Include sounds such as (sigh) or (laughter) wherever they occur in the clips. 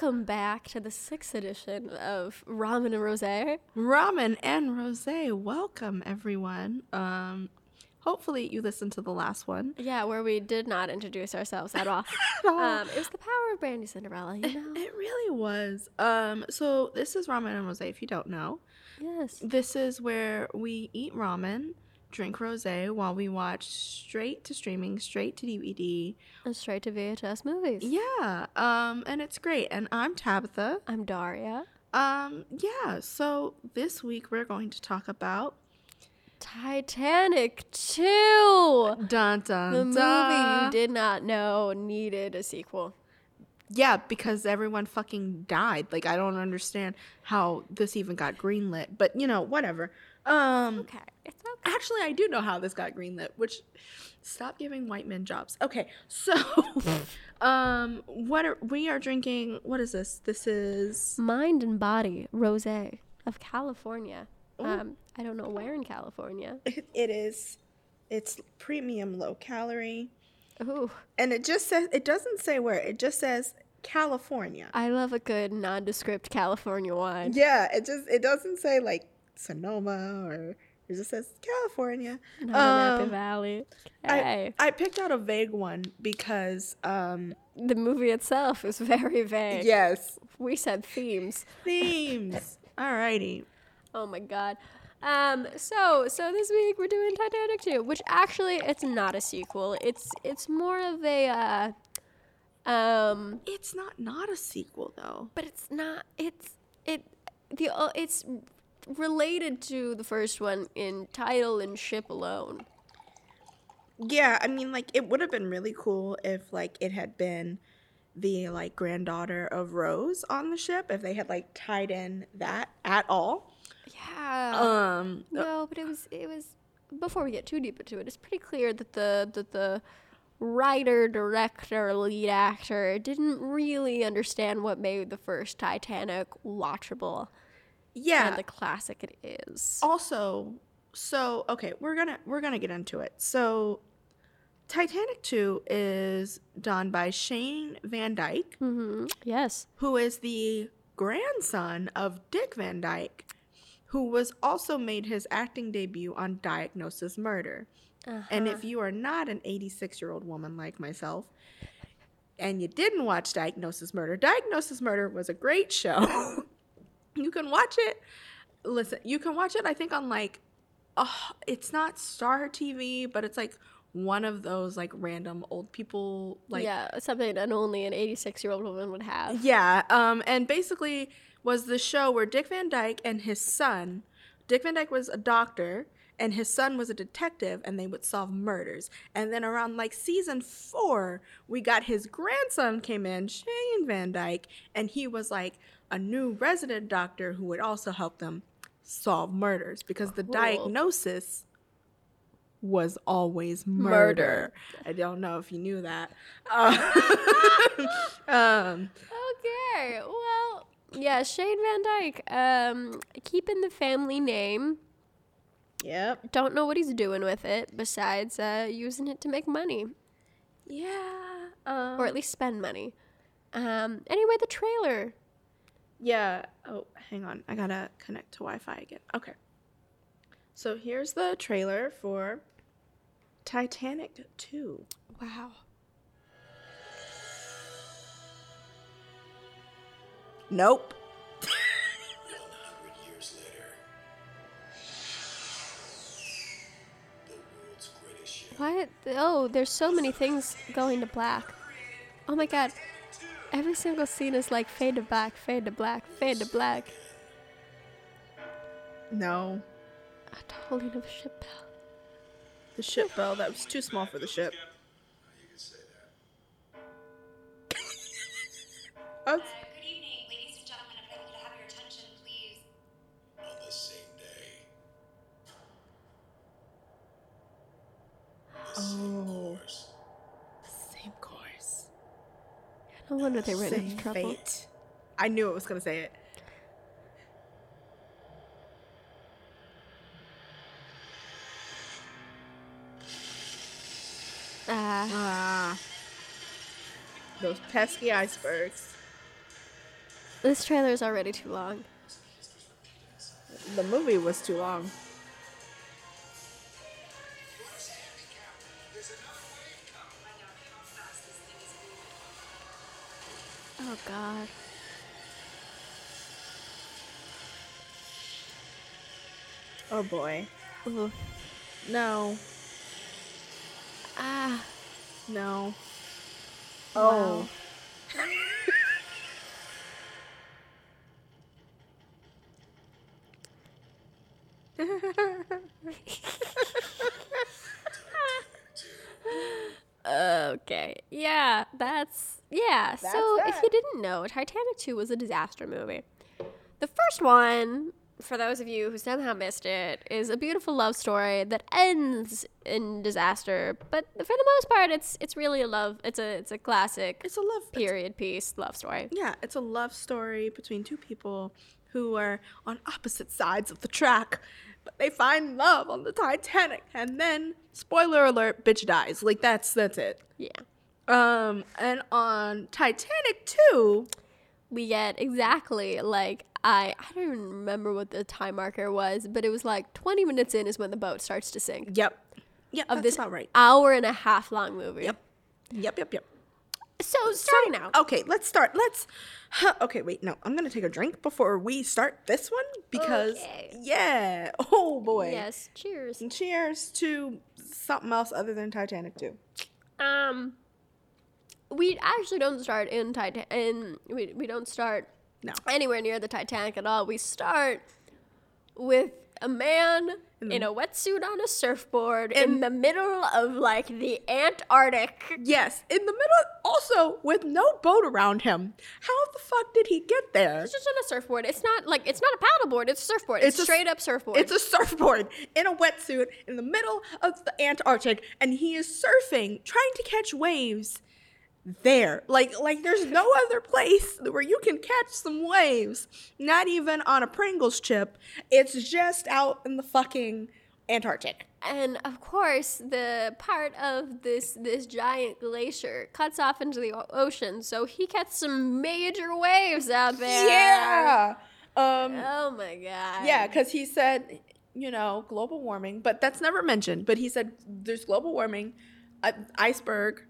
Welcome back to the sixth edition of Ramen and Rose. Ramen and Rosé, welcome everyone. Um, hopefully you listened to the last one. Yeah, where we did not introduce ourselves at all. (laughs) all. um, it was the power of Brandy Cinderella, you know? It really was. Um, so this is Ramen and Rosé. If you don't know, yes. this is where we eat ramen, drink rosé while we watch straight to streaming, straight to DVD. And straight to VHS movies. Yeah. Um, and it's great. And I'm Tabitha. I'm Daria. Um, yeah. So this week we're going to talk about Titanic 2! dun dun The movie you did not know needed a sequel. Yeah, because everyone fucking died. Like I don't understand how this even got greenlit. But you know, whatever. Um Okay, it's okay. actually I do know how this got greenlit, which stop giving white men jobs. Okay, so (laughs) um what are we are drinking what is this? This is Mind and Body Rose of California. Um, I don't know where in California. (laughs) it is it's premium low calorie. Ooh, And it just says it doesn't say where, it just says California. I love a good nondescript California wine. Yeah, it just it doesn't say like Sonoma or it just says California. Not Napa Um, Valley. I, Okay. I picked out a vague one because um the movie itself is (laughs) very vague. yes, We said themes. themes. (laughs) Alrighty. Oh my god. Um, so so this week we're doing Titanic 2, which actually it's not a sequel. It's it's more of a uh um It's not not a sequel though. but it's not it's it the uh, it's related to the first one in title and ship alone. Yeah, I mean like it would have been really cool if like it had been the like granddaughter of Rose on the ship if they had like tied in that at all. Yeah. Um No, but it was it was before we get too deep into it, it's pretty clear that the that the writer, director, lead actor didn't really understand what made the first Titanic watchable yeah. the classic it is. also so okay we're gonna we're gonna get into it so titanic 2 is done by shane van dyke Mm-hmm. Yes. who is the grandson of dick van dyke who was also made his acting debut on diagnosis murder and if you are not an 86 year old woman like myself and you didn't watch diagnosis murder diagnosis murder was a great show (laughs) you can watch it listen you can watch it i think on like oh, it's not star tv but it's like one of those like random old people like yeah, something that only an 86 year old woman would have. yeah, um, and basically was the show where Dick Van Dyke and his son, Dick Van Dyke was a doctor and his son was a detective and they would solve murders. And then around like season four, we got his grandson came in, Shane Van Dyke, and he was like a new resident doctor who would also help them solve murders because the Cool. diagnosis was always murder. Murder. I don't know if you knew that. Uh, (laughs) um, Okay, well, yeah, Shane Van Dyke, um, keeping the family name. yep. Don't know what he's doing with it besides uh, using it to make money. Yeah. Um, or at least spend money. Um, anyway, the trailer. Yeah. Oh, hang on. I gotta connect to Wi Fi again. Okay. So here's the trailer for Titanic 2. Wow. Nope. 100 years later, the world's greatest ship. What? Oh, there's so many things going to black. Oh my god. Every single scene is like fade to black, fade to black, fade to black. No. A tolling of a ship bell. The ship bell. That was too small for the ship. You could say that. Good evening, ladies and gentlemen. If I could have your attention, please. On the same day, the same Oh. course. same course. No wonder they Same into trouble. fate. I knew it was gonna say it. Ah, Ah. Those pesky icebergs. This trailer is already too long. The movie was too long. Oh God. Oh boy. Ooh. No. Ah. No. Wow. Oh. (laughs) (laughs) Okay. Yeah, that's yeah. That's so if you didn't know, Titanic 2 was a disaster movie. The first one, for those of you who somehow missed it, is a beautiful love story that ends in disaster, but for the most part it's it's really a love it's a it's a classic It's a love period piece love story. Yeah, it's a love story between two people who are on opposite sides of the track, but they find love on the Titanic, and then spoiler alert, bitch dies. Like that's that's it. Yeah. Um, and on Titanic two, we get exactly like I I don't even remember what the time marker was, but it was like 20 minutes in is when the boat starts to sink. yep, yep, Of that's this about right. hour and a half long movie. Yep, yep, yep, yep. So starting out. Okay, let's start. Let's. Huh, okay, wait. No, I'm gonna take a drink before we start this one because Okay. yeah. (laughs) Oh boy. Yes. Cheers. And cheers to something else other than Titanic 2. Um, we actually don't start in Titan. In we we don't start No. anywhere near the Titanic at all. We start with a man in a wetsuit on a surfboard in, In- the middle of like the Antarctic. Yes, in the middle, also with no boat around him. How the fuck did he get there? It's just on a surfboard. It's not like it's not a paddleboard. It's a surfboard. It's, It's a- straight up surfboard. It's a surfboard in a wetsuit in the middle of the Antarctic, and he is surfing, trying to catch waves there. Like, like there's no other place where you can catch some waves. Not even on a Pringles chip. It's just out in the fucking Antarctic. and of course, the part of this this giant glacier cuts off into the ocean, so he gets some major waves out there. Yeah. Um. Oh my god. Yeah, because he said, you know, global warming, but that's never mentioned. But he said there's global warming, uh, iceberg.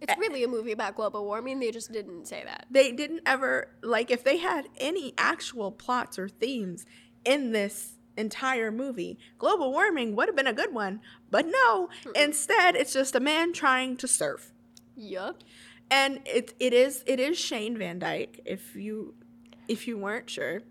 It's really a movie about global warming. They just didn't say that. They didn't ever like if they had any actual plots or themes in this entire movie. Global warming would have been a good one, but no. Instead, it's just a man trying to surf, Yup. and it it is it is Shane Van Dyke. If you if you weren't sure,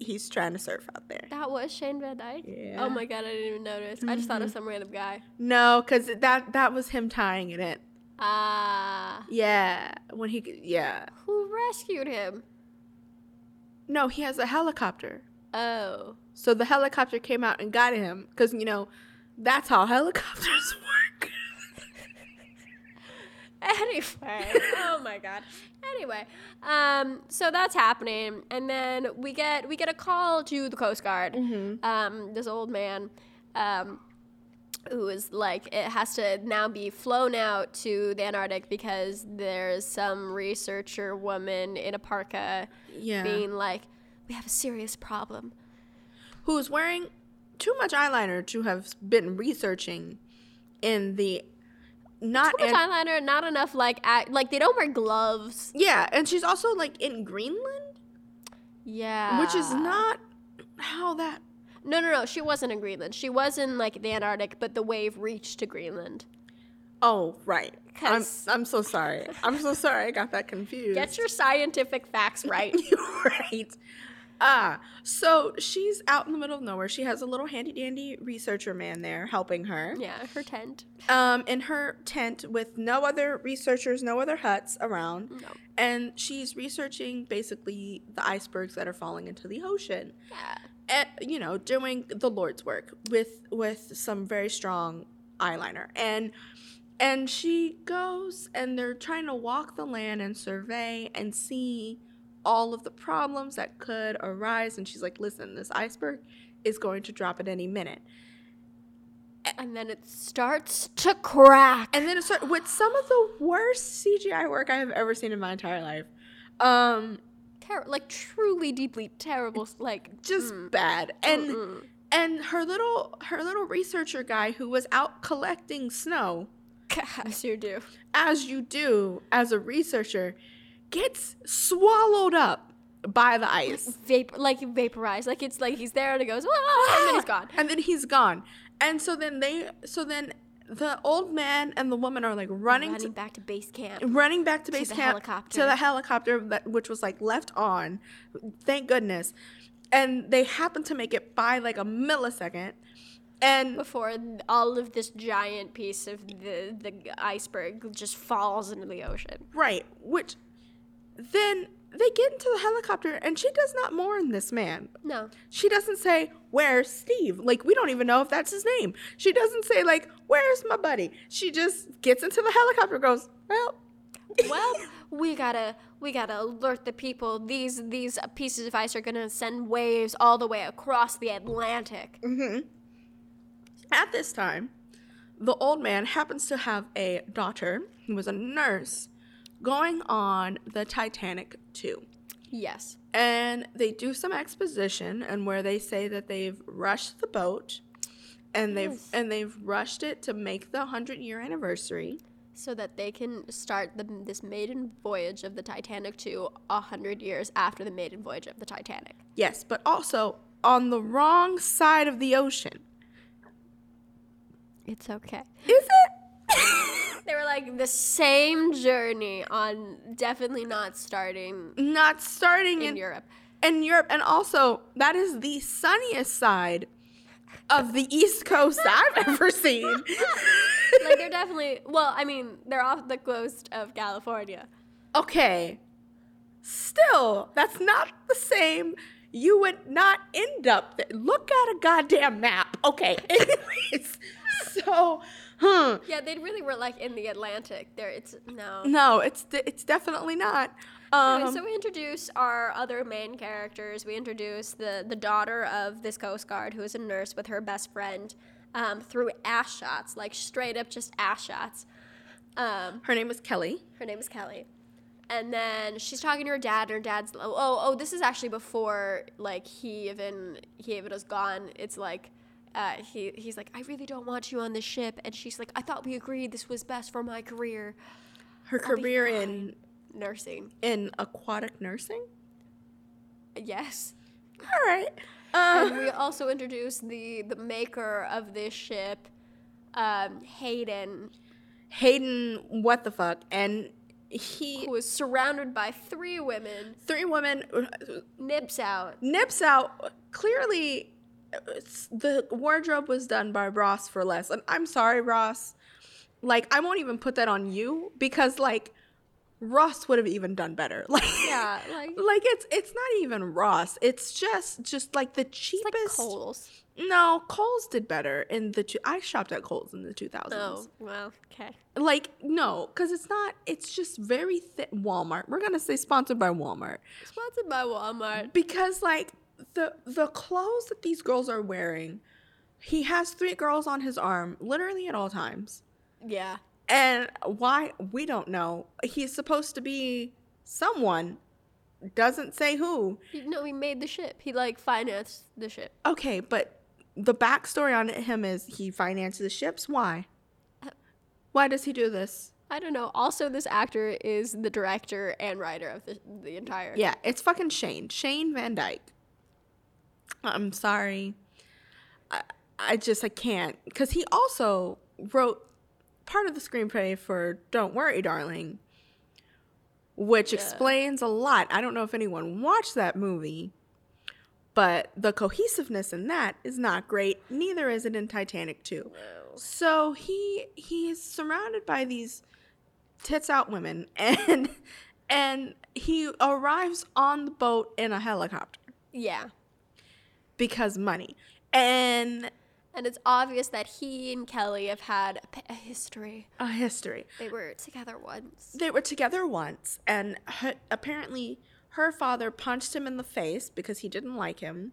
he's trying to surf out there. That was Shane Van Dyke. Yeah. Oh my god, I didn't even notice. I just thought of mm-hmm. some random guy. No, because that that was him tying it in. Ah. Yeah, when he yeah. who rescued him? No, he has a helicopter. Oh. So the helicopter came out and got him because you know that's how (laughs) helicopters work. Anyway, oh my god. Anyway, um, so that's happening, and then we get we get a call to the Coast Guard. Um, this old man, um, who is like it has to now be flown out to the Antarctic because there's some researcher woman in a parka Yeah. being like, "We have a serious problem." Who's wearing too much eyeliner to have been researching in the not Too much An- eyeliner, not enough like act, like they don't wear gloves. yeah, and she's also like in Greenland, Yeah, which is not how that. No, no, no. She wasn't in Greenland. She was in like the Antarctic, but the wave reached to Greenland. Oh right, I'm I'm so sorry. I'm so sorry. I got that confused. Get your scientific facts right. (laughs) You're right. Ah, so she's out in the middle of nowhere. She has a little handy dandy researcher man there helping her. yeah, her tent. Um, in her tent with no other researchers, no other huts around. No. And she's researching basically the icebergs that are falling into the ocean. Yeah. And, you know, doing the Lord's work with with some very strong eyeliner. And and she goes and they're trying to walk the land and survey and see all of the problems that could arise. And she's like, listen, this iceberg is going to drop at any minute. And then it starts to crack. And then it started with some of the worst CGI work I have ever seen in my entire life. Um, terrible, like truly, deeply terrible. Like just bad and and her little her little researcher guy who was out collecting snow (laughs) as you do. as you do as a researcher gets swallowed up by the ice Vapor, like vaporized. Like it's like he's there and it goes, "Ah," and then he's gone. and then he's gone and so then they so then the old man and the woman are like running, Running to, back to base camp. running back to base the camp helicopter. to the helicopter that which was like left on thank goodness and they happen to make it by like a millisecond and Before all of this giant piece of the the iceberg just falls into the ocean. right which then they get into the helicopter and she does not mourn this man No, she doesn't say where's steve like we don't even know if that's his name she doesn't say like where's my buddy she just gets into the helicopter and goes well (laughs) well, we gotta we gotta alert the people. These these pieces of ice are gonna send waves all the way across the Atlantic. Mm-hmm. At this time, the old man happens to have a daughter who was a nurse going on the Titanic 2. Yes. And they do some exposition and where they say that they've rushed the boat and they've Yes. and they've rushed it to make the 100 year anniversary. So that they can start the, this maiden voyage of the Titanic 2 a hundred years after the maiden voyage of the Titanic. Yes, but also on the wrong side of the ocean. It's okay. Is it? (laughs) They were like the same journey on definitely not starting Not starting in in Europe. in Europe, and also that is the sunniest side of the East Coast I've (laughs) ever seen. (laughs) Like they're definitely well, I mean, they're off the coast of California. okay, still, that's not the same. You would not end up there. Look at a goddamn map. Okay, (laughs) anyways, so, huh? Yeah, they really were like in the Atlantic. There, it's no. No, it's de- it's definitely not. Um, Anyway, so we introduce our other main characters. We introduce the the daughter of this Coast Guard who is a nurse with her best friend um, through ass shots, like straight up just ass shots. Um, her name is Kelly. her name is Kelly, and then she's talking to her dad. And her dad's oh oh oh this is actually before like he even he even was gone. It's like. Uh, he he's like I really don't want you on this ship, and she's like I thought we agreed this was best for my career, Her I'll career in nursing. in aquatic nursing. Yes. All right. and Um, we also introduced the the maker of this ship, um, Hayden, Hayden, what the fuck? And he, who was surrounded by three women, three women, uh, nips out. nips out. Clearly, the wardrobe was done by Ross for less. And I'm sorry, Ross. Like, I won't even put that on you because, like, Ross would have even done better. (laughs) Like, Yeah, like like it's it's not even Ross. It's just just like the it's cheapest. like Kohl's. No, Kohl's did better in the. Two, I shopped at Kohl's in the 2000s. Oh well, okay. Like no, because it's not. It's just very thick. Walmart. We're gonna say sponsored by Walmart Sponsored by Walmart. because like the the clothes that these girls are wearing, he has three girls on his arm literally at all times, Yeah. and why we don't know. He's supposed to be someone. Doesn't say who. No, he made the ship. He like financed the ship. Okay, but the backstory on him is he finances the ships. Why? Uh, why does he do this? I don't know. Also, this actor is the director and writer of the the entire. Yeah, it's fucking Shane. Shane Van Dyke. I'm sorry. I, I just I can't because he also wrote part of the screenplay for Don't Worry, Darling, which Yeah. explains a lot. I don't know if anyone watched that movie, but the cohesiveness in that is not great. Neither is it in Titanic 2. So he he's surrounded by these tits out women (laughs) and and he arrives on the boat in a helicopter Yeah. Because money. And And it's obvious that he and Kelly have had a, history. a history. They were together once. They were together once and her, apparently her father punched him in the face because he didn't like him.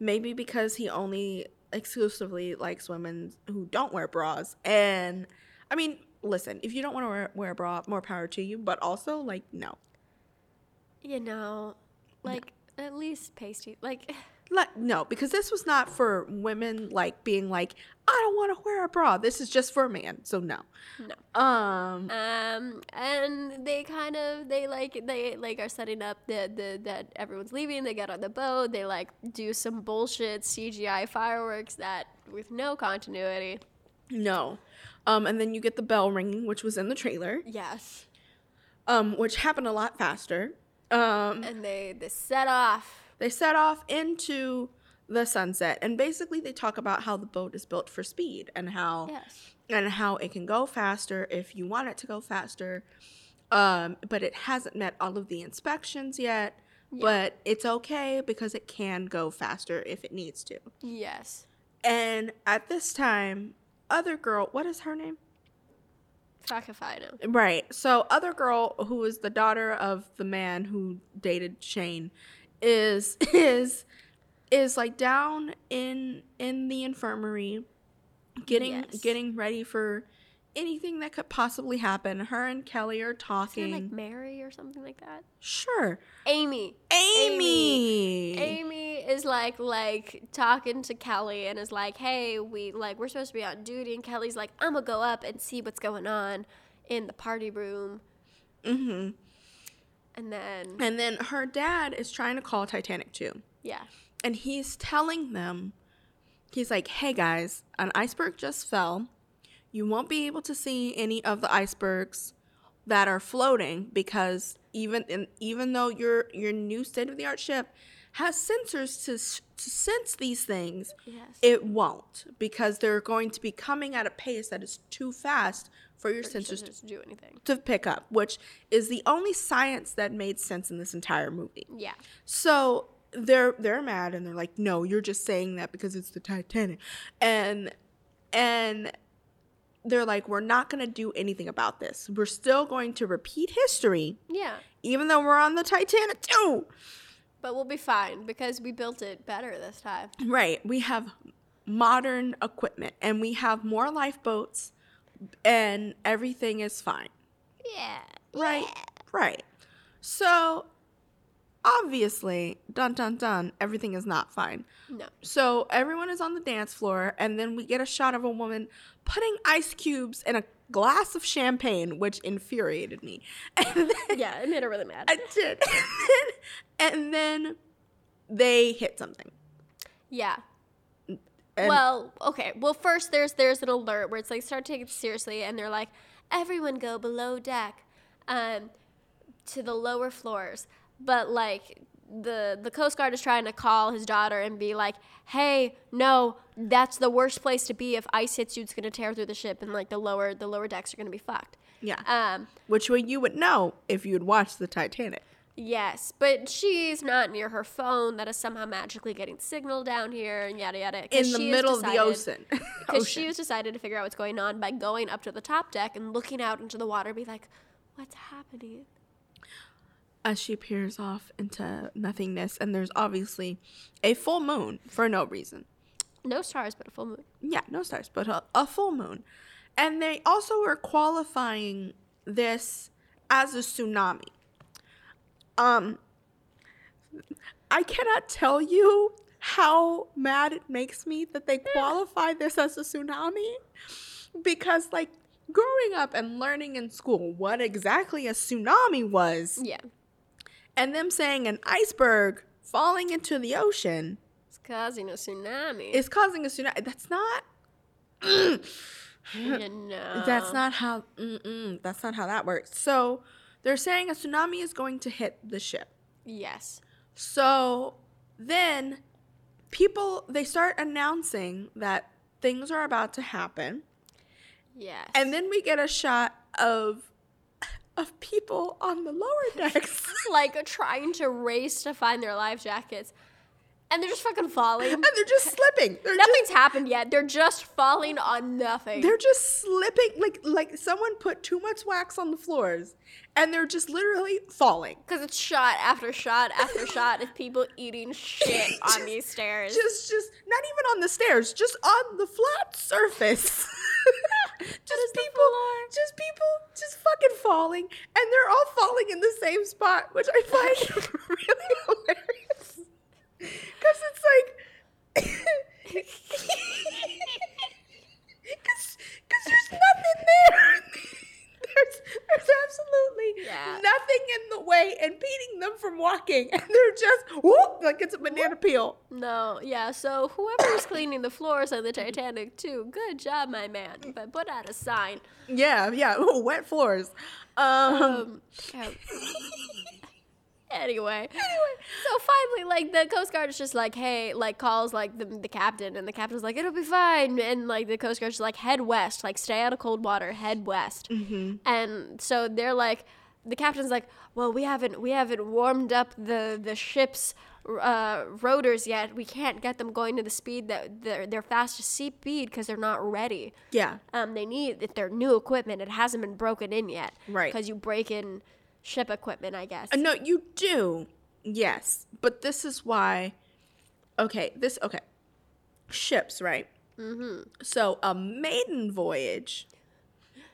Maybe because he only exclusively likes women who don't wear bras. And I mean, listen, if you don't want to wear, wear a bra, more power to you, but also like no. You know, Like at least pasty. Like Like no, because this was not for women like being like, I don't want to wear a bra. This is just for a man. So no. no. Um Um, and they kind of they like they like are setting up the the that everyone's leaving. They get on the boat. They like do some bullshit CGI fireworks that with no continuity. no. Um and then you get the bell ringing, which was in the trailer. Yes, Um, which happened a lot faster. Um and they they set off. They set off into the sunset and basically they talk about how the boat is built for speed and how Yes, and how it can go faster if you want it to go faster. Um, but it hasn't met all of the inspections yet. But it's okay because it can go faster if it needs to. yes. And at this time, other girl, what is her name? Fuck if I know. Right. So other girl who is the daughter of the man who dated Shane is (laughs) is is like down in in the infirmary getting Yes. getting ready for anything that could possibly happen. Her and Kelly are talking. like Mary or something like that? sure. Amy. Amy. Amy is like like talking to Kelly and is like, "Hey, we like we're supposed to be on duty." And Kelly's like, "I'm gonna go up and see what's going on in the party room." Mhm. And then And then her dad is trying to call Titanic 2. yeah, and he's telling them he's like hey guys an iceberg just fell you won't be able to see any of the icebergs that are floating because even in, even though your your new state of the art ship has sensors to, to sense these things yes, it won't because they're going to be coming at a pace that is too fast for your for sensors to to do anything. to pick up, which is the only science that made sense in this entire movie. Yeah, So they're they're mad and they're like, "No, you're just saying that because it's the Titanic," and and they're like, "We're not going to do anything about this. We're still going to repeat history, yeah, even though we're on the Titanic 2." But we'll be fine because we built it better this time. Right. We have modern equipment and we have more lifeboats, and everything is fine. Yeah, Right. Right. So obviously, dun dun dun, everything is not fine. no, So everyone is on the dance floor, and then we get a shot of a woman putting ice cubes in a glass of champagne, which infuriated me. (laughs) And then yeah, it made her really mad. I did. (laughs) and then they hit something. yeah. And well, okay. Well, first there's there's an alert where it's like start taking it seriously, and they're like, everyone go below deck, um, to the lower floors. But like the the Coast Guard is trying to call his daughter and be like, hey, no, that's the worst place to be. If ice hits you, it's gonna tear through the ship, and like the lower the lower decks are gonna be fucked. yeah. Um, which way you would know if you had watched the Titanic. Yes, but she's not near her phone that is somehow magically getting signal down here, and yada yada. In the middle of the ocean. (laughs) (laughs) Because she has decided to figure out what's going on by going up to the top deck and looking out into the water, be like, "What's happening?" as she peers off into nothingness, and there's obviously a full moon for no reason. No stars, but a full moon. Yeah, no stars, but a, a full moon. And they also were qualifying this as a tsunami. Um, I cannot tell you how mad it makes me that they qualify this as a tsunami because, like, growing up and learning in school what exactly a tsunami was, Yeah, and them saying an iceberg falling into the ocean it's causing a tsunami. It's causing a tsunami. That's not. you know. (clears throat) That's not how. Mm-mm, that's not how that works. So they're saying a tsunami is going to hit the ship. Yes. So then people they start announcing that things are about to happen, Yes. and then we get a shot of (laughs) of people on the lower decks. (laughs) like trying to race to find their life jackets, and they're just fucking falling. and they're just slipping. (laughs) They're Nothing's just, happened yet. They're just falling on nothing. they're just slipping like like someone put too much wax on the floors and they're just literally falling. Because it's shot after shot after shot of people eating shit (laughs) on these stairs. just just not even on the stairs just on the flat surface (laughs) just people, just people, just fucking falling, and they're all falling in the same spot, which I find really hilarious. Because it's like, because there's nothing there. There's, there's absolutely Yeah. nothing in the way and beating them from walking, (laughs) and they're just whoop like it's a banana peel. No, yeah. So whoever was cleaning the floors on the Titanic 2, good job, my man. But put out a sign. Yeah, yeah, ooh, (laughs) wet floors. Um, Um, yeah. anyway, so finally, like the Coast Guard is just like, hey, like calls like the, the captain, and the captain's like, it'll be fine, and like the Coast Guard's like, head west, like stay out of cold water, head west, mm-hmm. and so they're like, the captain's like, well, we haven't we haven't warmed up the the ship's uh, rotors yet. We can't get them going to the speed that their their fastest speed because they're not ready. yeah, Um, they need if they're new equipment. It hasn't been broken in yet. Right. Because you break in ship equipment, I guess. Uh, no, you do, yes, but this is why. Okay, this okay. Ships, right? Mm-hmm. So a maiden voyage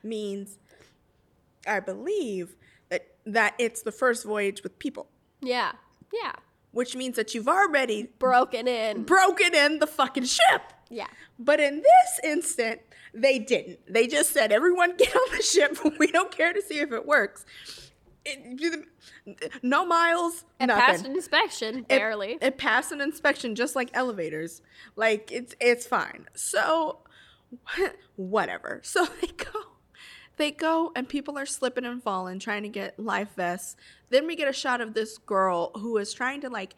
means, I believe that it's the first voyage with people, Yeah. Yeah. which means that you've already Broken in. broken in the fucking ship. Yeah. But in this instant, they didn't. They just said, everyone get on the ship. (laughs) We don't care to see if it works. It, no miles, It nothing. passed an inspection, It- barely. It, passed an inspection just like elevators. Like it's it's fine. So (laughs) whatever. So they go. They go and people are slipping and falling trying to get life vests. Then we get a shot of this girl who is trying to like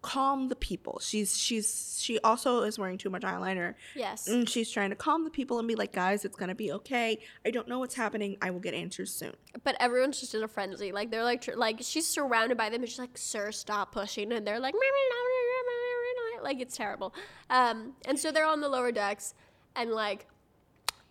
calm the people. She's she's she also is wearing too much eyeliner. yes. And she's trying to calm the people and be like, guys, it's gonna be okay. I don't know what's happening. I will get answers soon. But everyone's just in a frenzy. Like they're like, tr- like she's surrounded by them. And she's like, "Sir, stop pushing!" And they're like, like it's terrible. Um, and so they're on the lower decks, and like,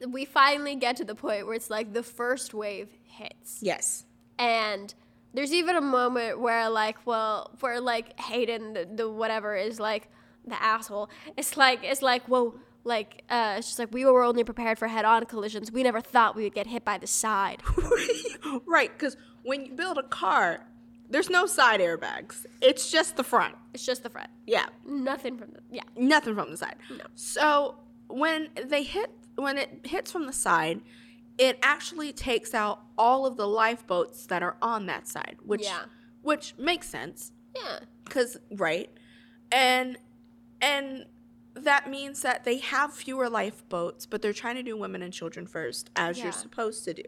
we finally get to the point where it's like the first wave hits. Yes. and there's even a moment where like well where like hayden the, the whatever is like the asshole it's like it's like well like uh it's just like we were only prepared for head-on collisions we never thought we would get hit by the side (laughs) right, because when you build a car, there's no side airbags. It's just the front. it's just the front Yeah, nothing from the yeah nothing from the side. No. So when they hit, when it hits from the side, it actually takes out all of the lifeboats that are on that side, which Yeah. which makes sense yeah because right, and and that means that they have fewer lifeboats, but they're trying to do women and children first, as Yeah. you're supposed to do.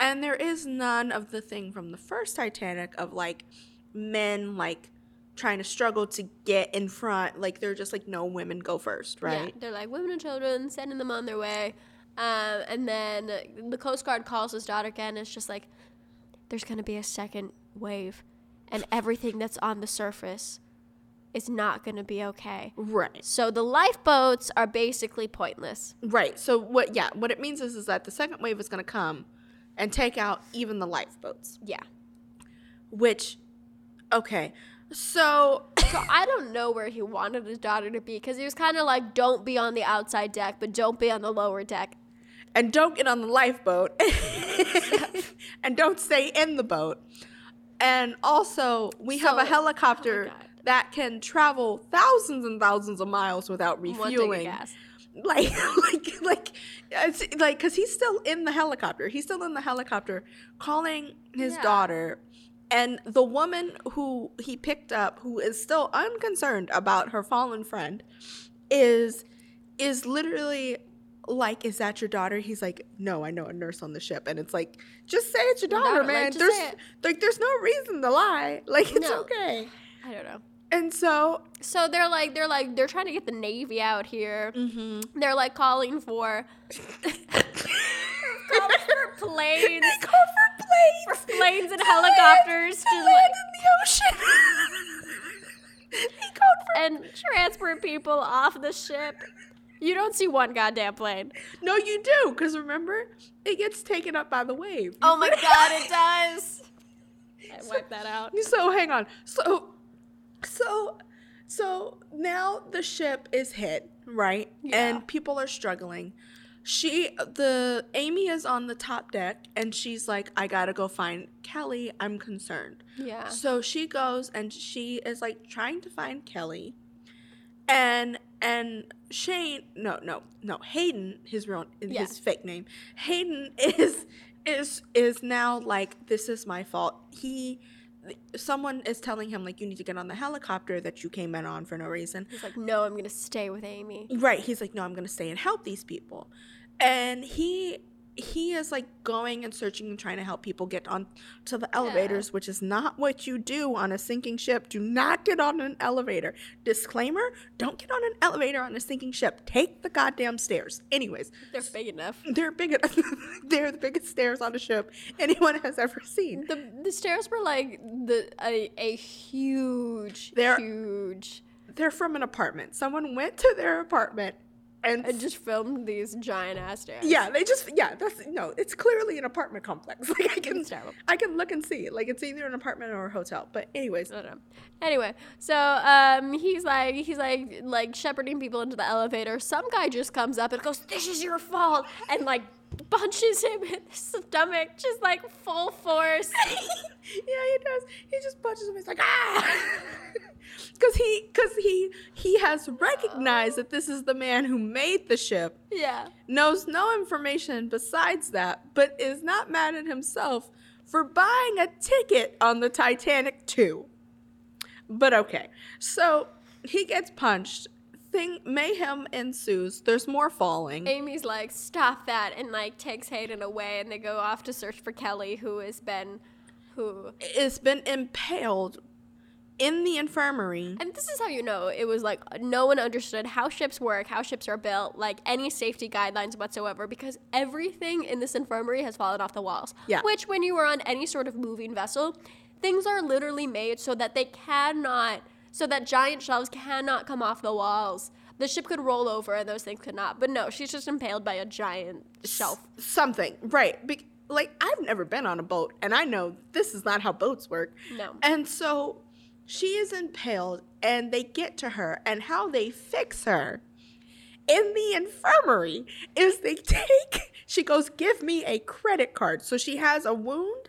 And there is none of the thing from the first Titanic of like men like trying to struggle to get in front. Like they're just like, no, women go first, right? yeah they're like women and children sending them on their way um, and then the coast guard calls his daughter again and it's just like there's gonna be a second wave and everything that's on the surface is not gonna be okay Right. So the lifeboats are basically pointless. Right. So what? Yeah. What it means is, is that the second wave is going to come and take out even the lifeboats. Yeah. Which, okay. So So I don't know where he wanted his daughter to be because he was kind of like, don't be on the outside deck, but don't be on the lower deck. and don't get on the lifeboat (laughs) and don't stay in the boat. And also, we have a oh helicopter oh that can travel thousands and thousands of miles without One tank of refueling. Like, (laughs) like, like, it's like, cause he's still in the helicopter. He's still in the helicopter, calling his Yeah. daughter, and the woman who he picked up, who is still unconcerned about her fallen friend, is is literally like, "Is that your daughter?" He's like, "No, I know a nurse on the ship," and it's like, "Just say it's your daughter, daughter, man. just there's like, there's no reason to lie. (laughs) Like, it's No. okay." I don't know. And so, So they're like, they're like, they're trying to get the Navy out here. Mm-hmm. They're like calling for, (laughs) (laughs) calling for planes, they call for planes. for planes and to helicopters land, to to land in the ocean. he called for and transport people off the ship. You don't see one goddamn plane. no, you do, because remember, it gets taken up by the wave. Oh my (laughs) god, it does. I wiped that out. So hang on. So, so, so now the ship is hit, right? Yeah. And people are struggling. She the Amy is on the top deck and she's like, I gotta go find Kelly. I'm concerned. Yeah. So she goes and she is like trying to find Kelly. And and Shane no no no Hayden his real Yeah. his fake name Hayden (laughs) is is is now like this is my fault he someone is telling him like you need to get on the helicopter that you came in on for no reason He's like, no, I'm gonna stay with Amy. Right. He's like, no, I'm gonna stay and help these people. And he he is like going and searching and trying to help people get on to the elevators, which is not what you do on a sinking ship. Do not get on an elevator. Disclaimer, don't get on an elevator on a sinking ship. Take the goddamn stairs. Anyways, They're big enough. they're big enough. (laughs) they're the biggest stairs on a ship anyone has ever seen. The the stairs were like the a, a huge, They're- huge, They're from an apartment. Someone went to their apartment and and just filmed these giant ass stairs. Yeah, they just yeah, that's no, it's clearly an apartment complex. (laughs) Like I can I can look and see. Like it's either an apartment or a hotel. But anyways, I don't know. Anyway, so um, he's like he's like like shepherding people into the elevator. Some guy just comes up and goes, "This is your fault," and like punches him in the stomach, just like full force. (laughs) yeah, he does. He just punches him. He's like ah, (laughs) because he because he he has recognized that this is the man who made the ship. yeah. knows no information besides that, but is not mad at himself for buying a ticket on the Titanic 2. But okay, so he gets punched. Thing mayhem ensues. There's more falling. Amy's like, "Stop that!" and like takes Hayden away, and they go off to search for Kelly, who has been, who. It's been impaled in the infirmary. And this is how you know it was like no one understood how ships work, how ships are built, like any safety guidelines whatsoever, because everything in this infirmary has fallen off the walls. Yeah. Which, when you are on any sort of moving vessel, things are literally made so that they cannot, so that giant shelves cannot come off the walls. The ship could roll over and those things could not. But no, she's just impaled by a giant shelf. Something, right? Be- like I've never been on a boat, and I know this is not how boats work. No. And so she is impaled, and they get to her, and how they fix her in the infirmary is they (laughs) take. She goes, "Give me a credit card." So she has a wound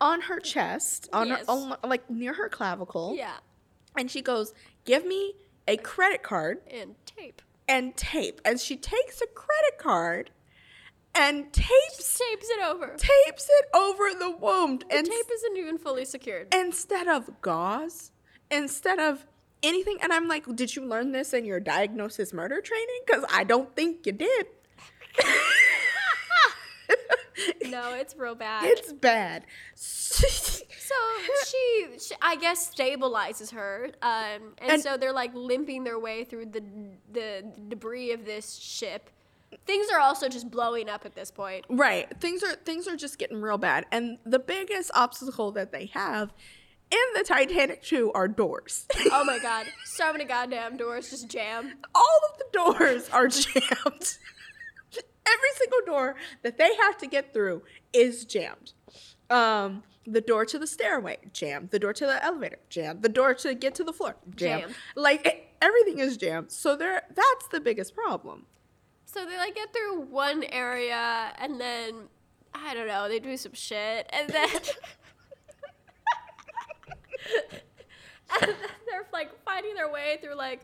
on her chest, on Yes. her, on, like near her clavicle, Yeah. and she goes, "Give me a credit card." And tape. and tape. And she takes a credit card and tapes Tapes it over. tapes it over the wound. The And tape isn't even fully secured. instead of gauze, instead of anything, and I'm like, did you learn this in your diagnosis murder training? Because I don't think you did. (laughs) no, it's real bad. It's bad. (laughs) So she, she, I guess, stabilizes her, um, and, And- so they're like limping their way through the the debris of this ship. Things are also just blowing up at this point. Right. Things are things are just getting real bad. And the biggest obstacle that they have in the Titanic 2 are doors. Oh my god, so many goddamn doors just jam. all of the doors are (laughs) jammed. Every single door that they have to get through is jammed. Um, the door to the stairway, jammed. The door to the elevator, jammed. The door to get to the floor, jammed. Jammed. Like it, everything is jammed. So there, that's the biggest problem. So they like get through one area, and then I don't know, they do some shit, and then. (laughs) (laughs) and then they're like finding their way through like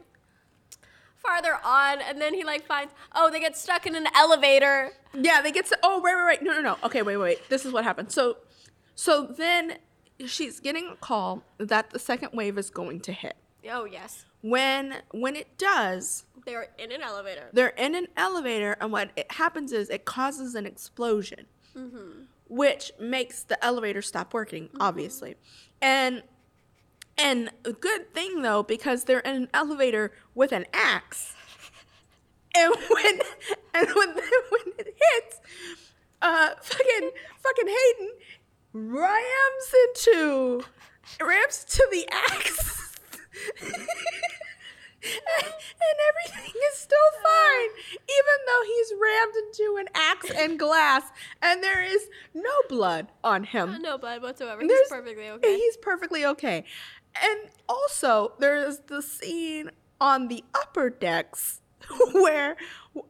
farther on and then he like finds oh they get stuck in an elevator Yeah, they get. Oh, right, right, right. No, no, no. Okay, wait, wait. This is what happened. So, so then she's getting a call that the second wave is going to hit. oh yes When when it does, they're in an elevator they're in an elevator and what it happens is it causes an explosion mm-hmm. which makes the elevator stop working mm-hmm. obviously and and a good thing though because they're in an elevator with an axe (laughs) and when and when (laughs) when it hits uh fucking fucking hayden rams into rams to the axe (laughs) and everything is still fine, even though he's rammed into an axe and glass, and there is no blood on him. No blood whatsoever There's- he's perfectly okay He's perfectly okay. And also, there is the scene on the upper decks (laughs) where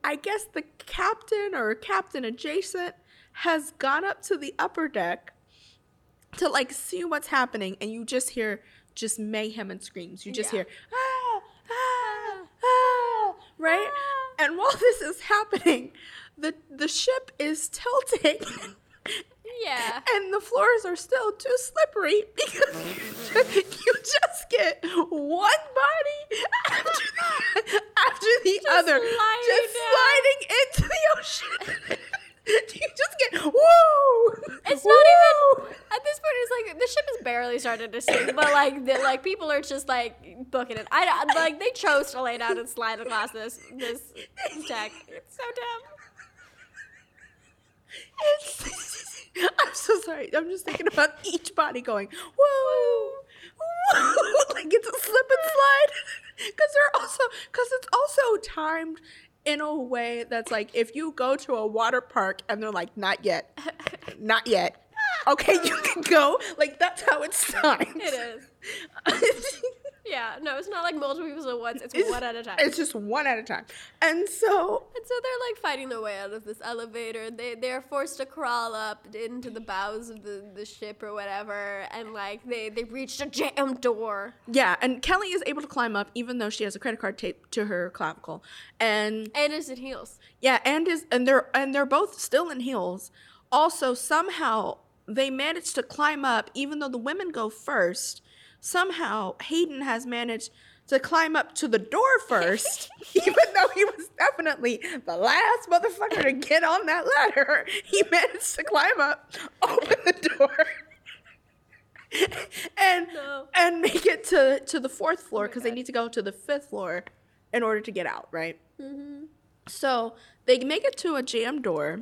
I guess the captain or captain adjacent has gone up to the upper deck to like see what's happening, and you just hear just mayhem and screams. You just Yeah. hear ah ah ah right, and while (laughs) this is happening, the the ship is (laughs) tilting. Yeah. And the floors are still too slippery because (laughs) you just get one body after the, after the other sliding just down. sliding into the ocean. (laughs) you just get woo. It's not even at this point. It's like the ship is barely started to sink, but like the like people are just like booking it. I like they chose to lay down and slide across this this (laughs) deck. It's so dumb. It's, (laughs) I'm so sorry. I'm just thinking about (laughs) each body going woo, woo, (laughs) like it's a slip and slide. Because they're also because it's also timed in a way that's like if you go to a water park and they're like not yet, not yet. Okay, you can go. Like that's how it's timed. It is. Yeah. No, it's not like multiple people at once. It's, one at a time. It's just one at a time. And so And so they're like fighting their way out of this elevator. They they're forced to crawl up into the bows of the, the ship or whatever, and like they they reached a jammed door. yeah, and Kelly is able to climb up even though she has a credit card taped to her clavicle. And And it's in heels. Yeah, and is and they're and they're both still in heels. Also, somehow they manage to climb up, even though the women go first. Somehow Hayden has managed to climb up to the door first, (laughs) even though he was definitely the last motherfucker to get on that ladder. He managed to climb up, open the door, and No. and make it to to the fourth floor because they need to go to the fifth floor in order to get out, right? Mm-hmm. So they make it to a jam door,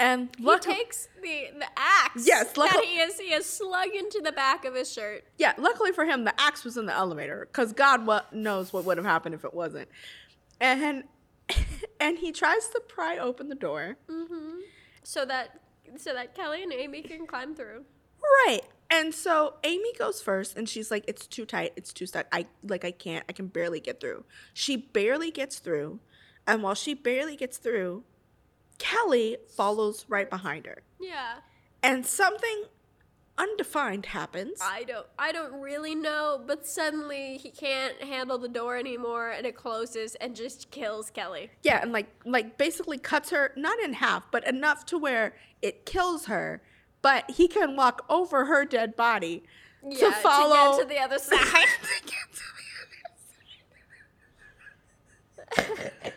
and He takes the the axe. Yes, that he is he is slung into the back of his shirt. yeah, luckily for him, the axe was in the elevator because God what knows what would have happened if it wasn't. And (laughs) and he tries to pry open the door. Mm-hmm. So that so that Kelly and Amy can climb through. Right. And so Amy goes first and she's like, it's too tight, it's too stuck. I like I can't, I can barely get through. She barely gets through. And while she barely gets through, Kelly follows right behind her. Yeah. And something undefined happens. I don't I don't really know, but suddenly he can't handle the door anymore and it closes and just kills Kelly. Yeah, and like like basically cuts her not in half, but enough to where it kills her. But he can walk over her dead body Yeah, to follow (laughs) to get to the other side. to get to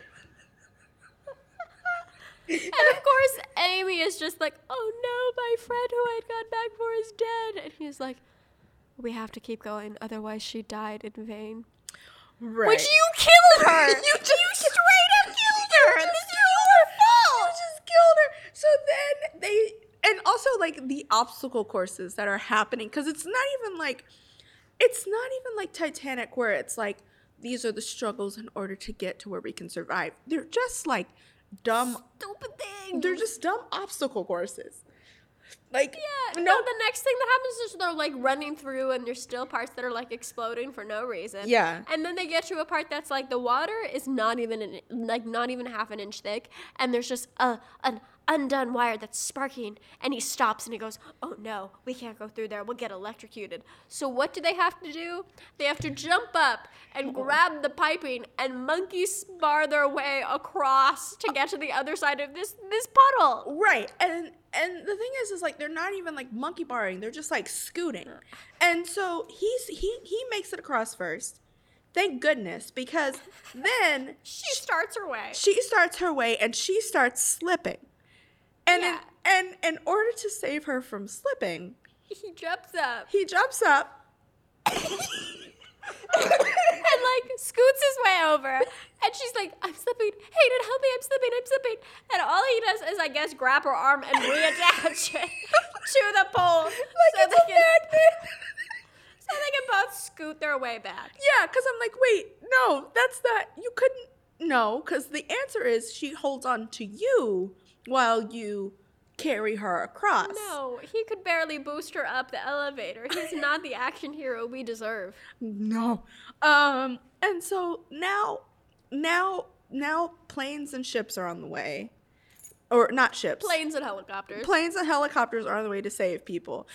and of course Amy is just like, "Oh no, my friend who I had gone back for is dead." And he's like, "We have to keep going, otherwise she died in vain." right. Which you killed her. (laughs) You you, just- straight up killed her. You This is your fault. You just killed her. So then they and also like the obstacle courses that are happening because it's not even like it's not even like Titanic where it's like these are the struggles in order to get to where we can survive. They're just like dumb. Stupid thing. They're just dumb obstacle courses. Like Yeah, no. The next thing that happens is they're like running through, and there's still parts that are like exploding for no reason. Yeah. And then they get to a part that's like the water is not even an, like not even half an inch thick, and there's just a an undone wire that's sparking, and he stops and he goes, "Oh no, we can't go through there. We'll get electrocuted." So what do they have to do? They have to jump up and grab the piping and monkey bar their way across to get to the other side of this this puddle. Right. And and the thing is is like they're not even like monkey barring, they're just like scooting. And so he's he he makes it across first. Thank goodness because then (laughs) She starts her way. she starts her way and she starts slipping. And Yeah. in, and in order to save her from slipping, He jumps up he jumps up and like scoots his way over. And she's like, I'm slipping. Hayden, help me. I'm slipping. I'm slipping. And all he does is, I guess, grab her arm and reattach it to the pole. like so, it's they a can, magnet. so they can both scoot their way back. Yeah, because I'm like, wait, no, that's not, you couldn't, no, because the answer is she holds on to you while you carry her across. No, he could barely boost her up the elevator. He's (laughs) not the action hero we deserve. No. Um, and so now, now now planes and ships are on the way, or not ships. Planes and helicopters. Planes and helicopters are on the way to save people.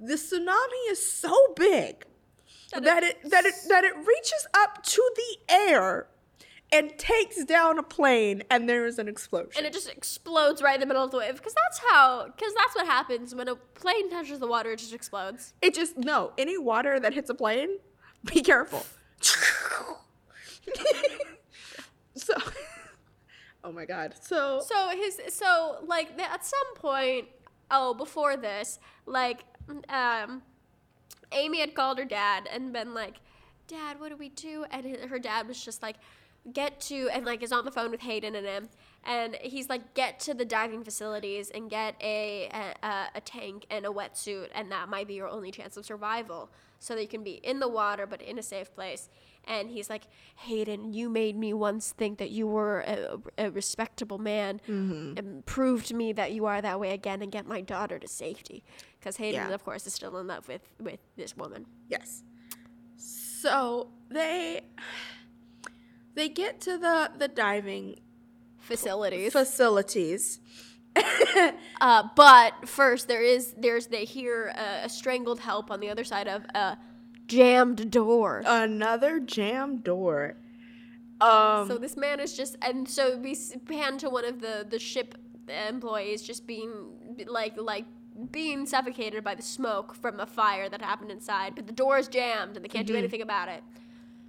The tsunami is so big That that it that it that it reaches up to the air and takes down a plane, and there is an explosion. and it just explodes right in the middle of the wave because that's how because that's what happens when a plane touches the water it just explodes It just no any water that hits a plane, be careful. (laughs) so, oh my god. So so his so like at some point oh before this like um amy had called her dad and been like dad what do we do and her dad was just like get to and like is on the phone with hayden and him and he's like get to the diving facilities and get a a, a, tank and a wetsuit and that might be your only chance of survival so that you can be in the water but in a safe place. And he's like hayden you made me once think that you were a, a respectable man. Mm-hmm. And prove to me that you are that way again and get my daughter to safety. Because hayden Yeah. of course is still in love with with this woman. Yes. So they they get to the the diving facilities facilities. (laughs) Uh, but first, there is there's they hear a, a strangled help on the other side of a jammed door. Another jammed door. Um so this man is just, and so we pan to one of the the ship employees just being like like being suffocated by the smoke from a fire that happened inside, but the door is jammed and they can't do anything about it.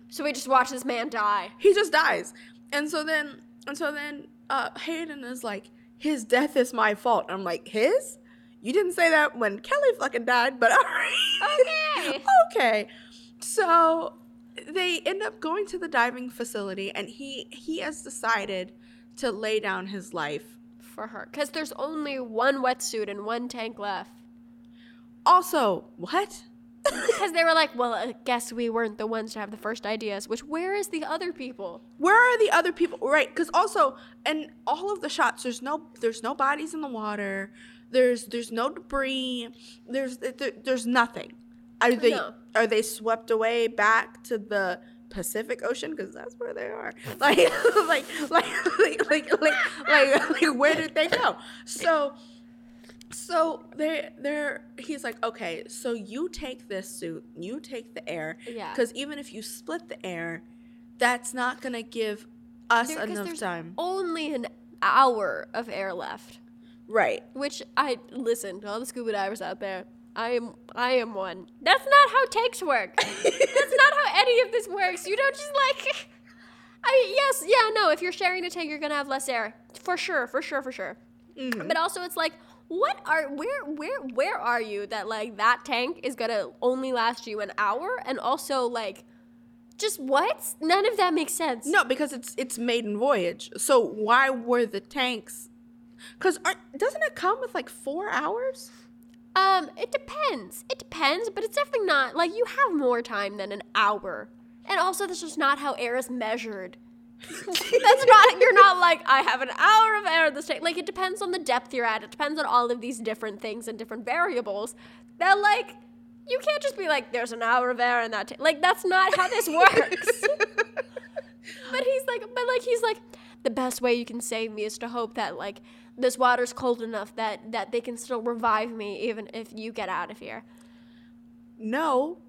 So we just watch this man die. he just dies. And so then and so then uh Hayden is like, his death is my fault. I'm like, his? You didn't say that when Kelly fucking died, but (laughs) all right. Okay. (laughs) okay. So they end up going to the diving facility and he he has decided to lay down his life. For her, because there's only one wetsuit and one tank left. Also, what? Because they were like, well, I guess we weren't the ones to have the first ideas. Which, where is the other people? Where are the other people? Right, because also, and all of the shots, there's no, there's no bodies in the water. There's, there's no debris. There's, there, there's nothing. Are they, No. are they swept away back to the Pacific Ocean? Because that's where they are. (laughs) (laughs) Like, like, like, (laughs) like, like, like, like, like, where did they go? So, so they, they're. He's like, okay, so you take this suit, you take the air, Yeah. because even if you split the air, that's not gonna give us There- enough time. Only an hour of air left. Right. Which I listen to all the scuba divers out there. I am I am one. That's not how tanks work. That's not how any of this works. You don't just like. (laughs) I mean, yes, yeah, no. If you're sharing a tank, you're gonna have less air, for sure, for sure, for sure. Mm-hmm. But also, it's like, what are where where where are you that like that tank is gonna only last you an hour, and also like, just what? None of that makes sense. No, because it's it's maiden voyage. So why were the tanks? Because doesn't it come with like four hours? Um, it depends. It depends, but it's definitely not like you have more time than an hour. And also, this is not how air is measured. That's not. You're not like I have an hour of air in this tank. Like it depends on the depth you're at. It depends on all of these different things and different variables. That like you can't just be like there's an hour of air in that. tank. like that's not how this (laughs) works. but he's like, but like he's like, the best way you can save me is to hope that like this water's cold enough that that they can still revive me even if you get out of here. No.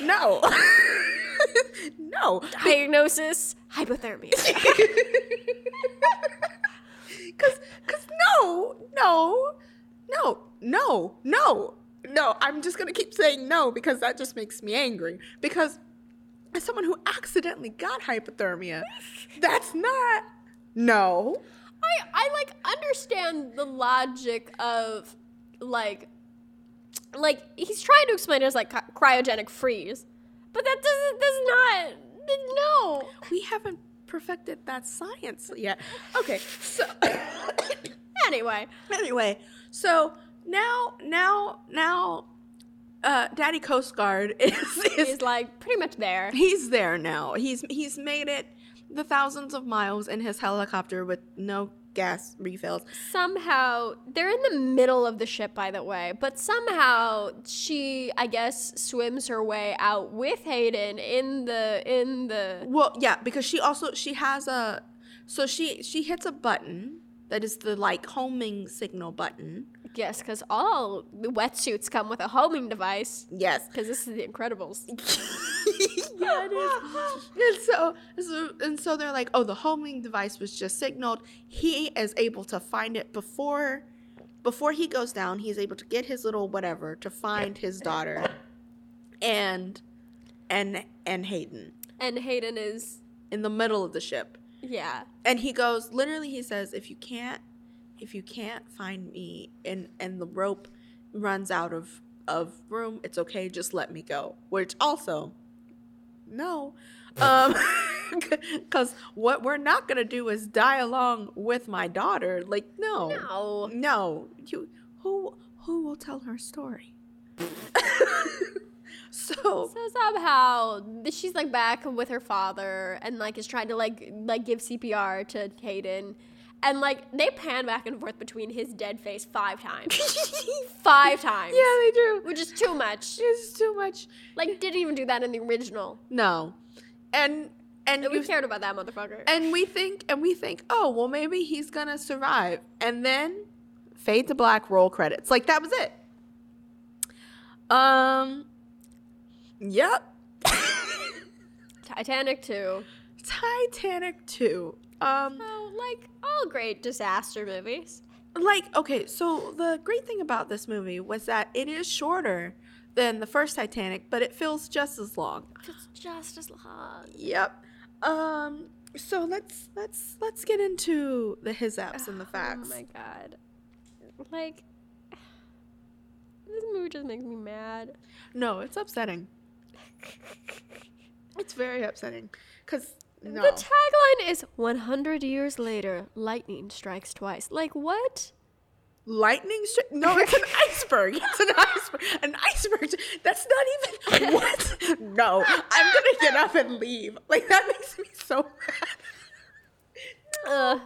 No. (laughs) no. Diagnosis: hypothermia. (laughs) Cause, cause no, no, no, no, no, no. I'm just gonna keep saying no because that just makes me angry. Because as someone who accidentally got hypothermia, (laughs) that's not no. I I like understand the logic of like like he's trying to explain it as like cryogenic freeze, but that doesn't does not no. We haven't perfected that science yet. Okay, so (coughs) Anyway, anyway, so now, now, now, uh, Daddy Coast Guard (laughs) is, is he's like pretty much there. he's there now. He's he's made it the thousands of miles in his helicopter with no gas refills. somehow they're in the middle of the ship by the way but somehow she i guess swims her way out with hayden in the in the Well, yeah, because she also she has a so she she hits a button that is the like homing signal button. yes because all the wetsuits come with a homing device Yes. (laughs) because this is the incredibles (laughs) (laughs) yeah, it is. And so, so and so they're like, oh, the homing device was just signaled. He is able to find it before before he goes down. He's able to get his little whatever to find his daughter and and and Hayden and hayden is in the middle of the ship. yeah And he goes, literally, he says, if you can't, if you can't find me, and and the rope runs out of of room, it's okay, just let me go. Which also, no, um, (laughs) because what we're not gonna do is die along with my daughter. Like, no, no no, you who who will tell her story? (laughs) so so somehow she's like back with her father and like is trying to like like give cpr to hayden and like they pan back and forth between his dead face five times. (laughs) Five times. Yeah, they do. which is too much. It's too much. like didn't even do that in the original. No, and and we cared about that motherfucker. And we think and we think oh well maybe he's gonna survive. And then fade to black roll credits. Like that was it. Um yep titanic 2 titanic 2 um oh like all great disaster movies like okay so the great thing about this movie was that it is shorter than the first titanic but it feels just as long it's just as long yep um so let's let's let's get into the his apps and the facts. (sighs) oh facts my god like (sighs) this movie just makes me mad No, it's upsetting. (laughs) It's very upsetting. Cause no. The tagline is 100 years later, lightning strikes twice. Like, what? lightning stri- No, it's an (laughs) iceberg. It's an iceberg. An iceberg. That's not even (laughs) what. No, I'm gonna get up and leave. Like that makes me so (laughs) mad. Uh,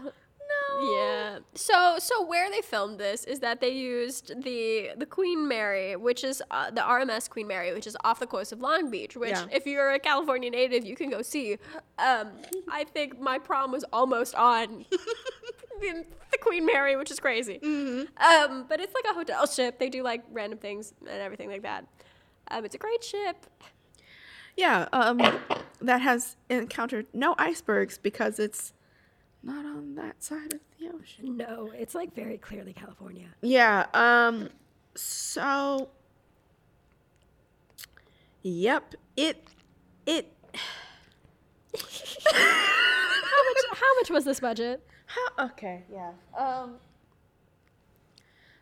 No. yeah. So, so where they filmed this is that they used the the Queen Mary, which is uh, the RMS Queen Mary, which is off the coast of Long Beach. Which, Yeah. if you're a California native, you can go see. Um, I think my prom was almost on (laughs) the, Queen Mary, which is crazy. Um, but it's like a hotel ship. They do like random things and everything like that. Um, it's a great ship. Yeah. Um, that has encountered no icebergs because it's not on that side of the ocean. No, it's like very clearly California. Yeah. Um. So. Yep. It. It. How much? How much was this budget? How, okay. Yeah. Um.